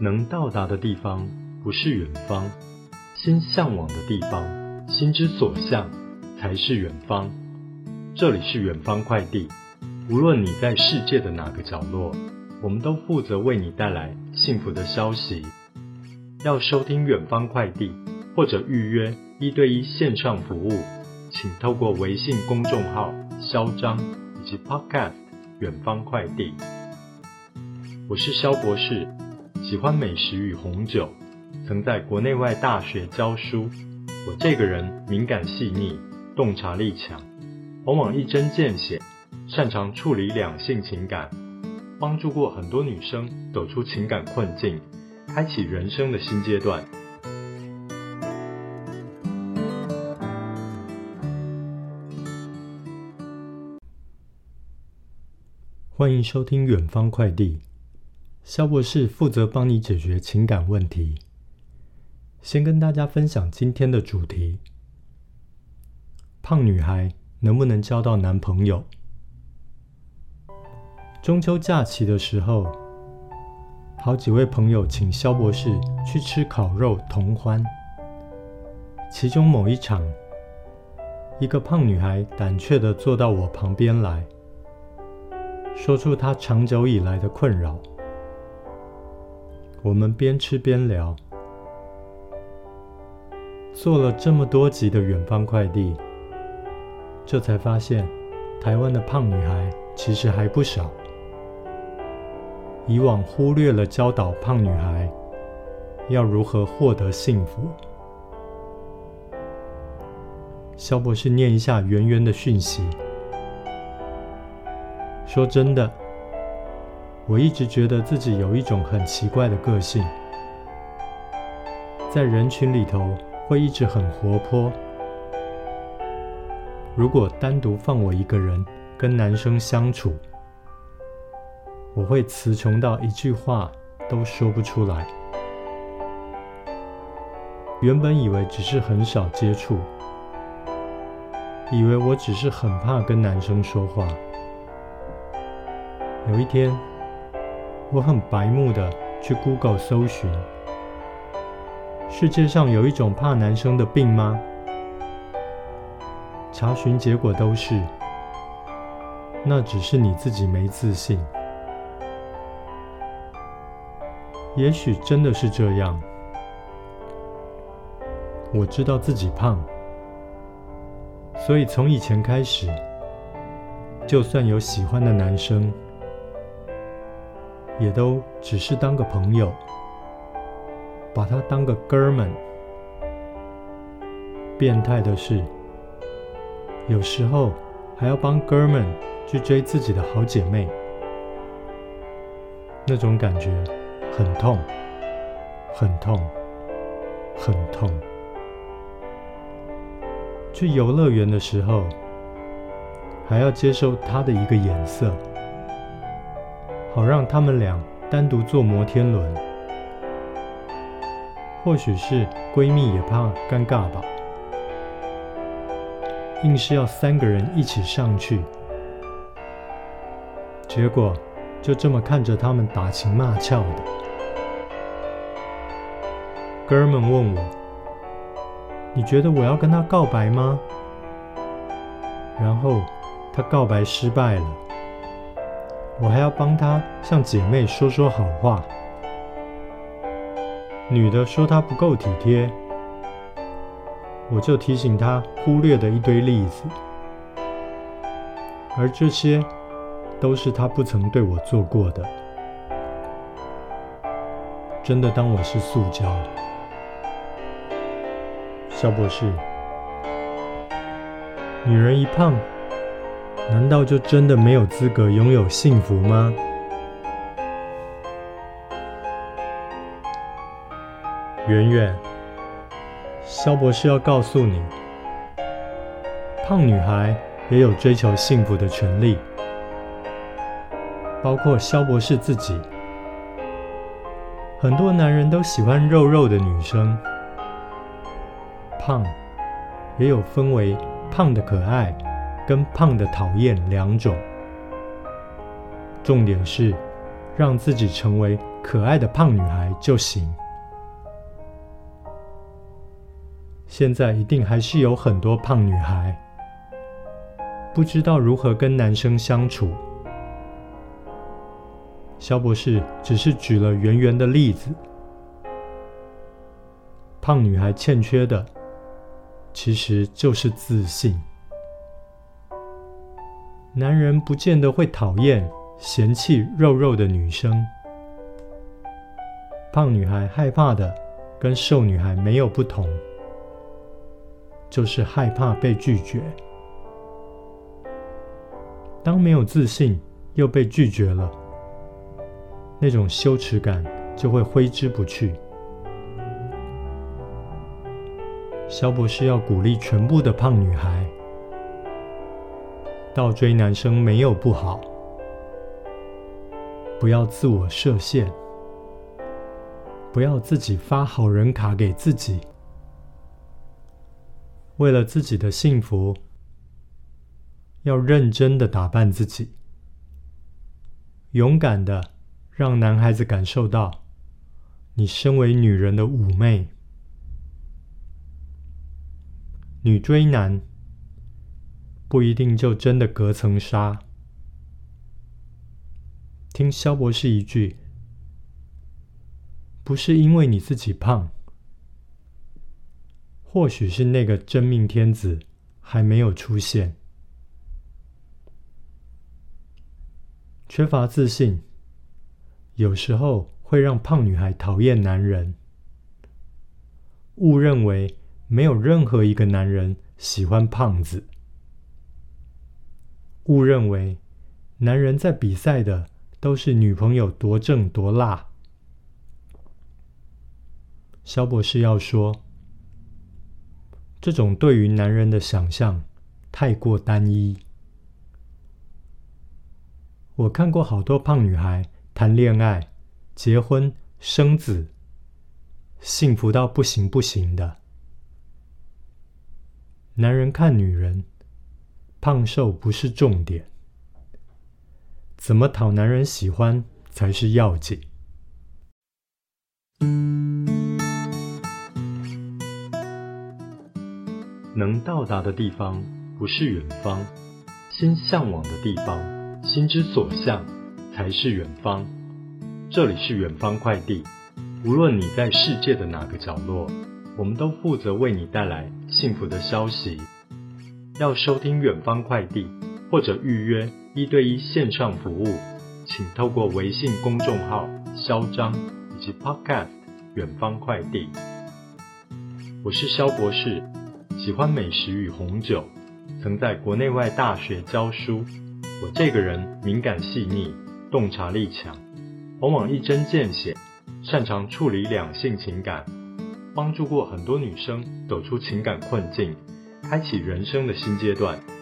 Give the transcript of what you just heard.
能到达的地方不是远方，心向往的地方，心之所向才是远方。这里是远方快递，无论你在世界的哪个角落，我们都负责为你带来幸福的消息。要收听远方快递或者预约一对一线上服务，请透过微信公众号“嚣张”以及 Podcast“ 远方快递”。我是肖博士。喜欢美食与红酒，曾在国内外大学教书。我这个人敏感细腻，洞察力强，往往一针见血，擅长处理两性情感，帮助过很多女生走出情感困境，开启人生的新阶段。欢迎收听远方快递。萧博士负责帮你解决情感问题。先跟大家分享今天的主题：胖女孩能不能交到男朋友？中秋假期的时候，好几位朋友请萧博士去吃烤肉同欢。其中某一场，一个胖女孩胆怯地坐到我旁边来，说出她长久以来的困扰。我们边吃边聊，做了这么多集的远方快递，这才发现台湾的胖女孩其实还不少。以往忽略了教导胖女孩要如何获得幸福。萧博士念一下圆圆的讯息，说真的。我一直觉得自己有一种很奇怪的个性，在人群里头会一直很活泼。如果单独放我一个人跟男生相处，我会词穷到一句话都说不出来。原本以为只是很少接触，以为我只是很怕跟男生说话。有一天。我很白目的去 Google 搜寻，世界上有一种怕男生的病吗？查询结果都是，那只是你自己没自信。也许真的是这样。我知道自己胖，所以从以前开始，就算有喜欢的男生。也都只是当个朋友，把他当个哥们。变态的是，有时候还要帮哥们去追自己的好姐妹，那种感觉很痛，很痛，很痛。去游乐园的时候，还要接受他的一个眼色。好让他们俩单独坐摩天轮，或许是闺蜜也怕尴尬吧，硬是要三个人一起上去，结果就这么看着他们打情骂俏的。哥们问我：“你觉得我要跟他告白吗？”然后他告白失败了。我还要帮她向姐妹说说好话。女的说她不够体贴，我就提醒她忽略的一堆例子，而这些都是她不曾对我做过的。真的当我是塑胶？萧博士，女人一胖。难道就真的没有资格拥有幸福吗？圆圆，肖博士要告诉你，胖女孩也有追求幸福的权利，包括肖博士自己。很多男人都喜欢肉肉的女生，胖也有分为胖的可爱。跟胖的讨厌两种，重点是让自己成为可爱的胖女孩就行。现在一定还是有很多胖女孩，不知道如何跟男生相处。肖博士只是举了圆圆的例子，胖女孩欠缺的其实就是自信。男人不见得会讨厌、嫌弃肉肉的女生，胖女孩害怕的跟瘦女孩没有不同，就是害怕被拒绝。当没有自信又被拒绝了，那种羞耻感就会挥之不去。肖博士要鼓励全部的胖女孩，倒追男生没有不好，不要自我设限，不要自己发好人卡给自己。为了自己的幸福，要认真的打扮自己，勇敢的让男孩子感受到你身为女人的妩媚。女追男不一定就真的隔层纱。听萧博士一句，不是因为你自己胖。或许是那个真命天子还没有出现。缺乏自信，有时候会让胖女孩讨厌男人，误认为没有任何一个男人喜欢胖子，误认为男人在比赛的都是女朋友多正多辣。肖博士要说。这种对于男人的想象太过单一。我看过好多胖女孩谈恋爱、结婚、生子，幸福到不行不行的。男人看女人，胖瘦不是重点，怎么讨男人喜欢才是要紧。能到达的地方不是远方，心向往的地方，心之所向才是远方。这里是远方快递，无论你在世界的哪个角落，我们都负责为你带来幸福的消息。要收听远方快递或者预约一对一线上服务，请透过微信公众号“嚣张”以及 Podcast“ 远方快递”。我是肖博士。喜欢美食与红酒，曾在国内外大学教书。我这个人敏感细腻，洞察力强，往往一针见血，擅长处理两性情感，帮助过很多女生走出情感困境，开启人生的新阶段。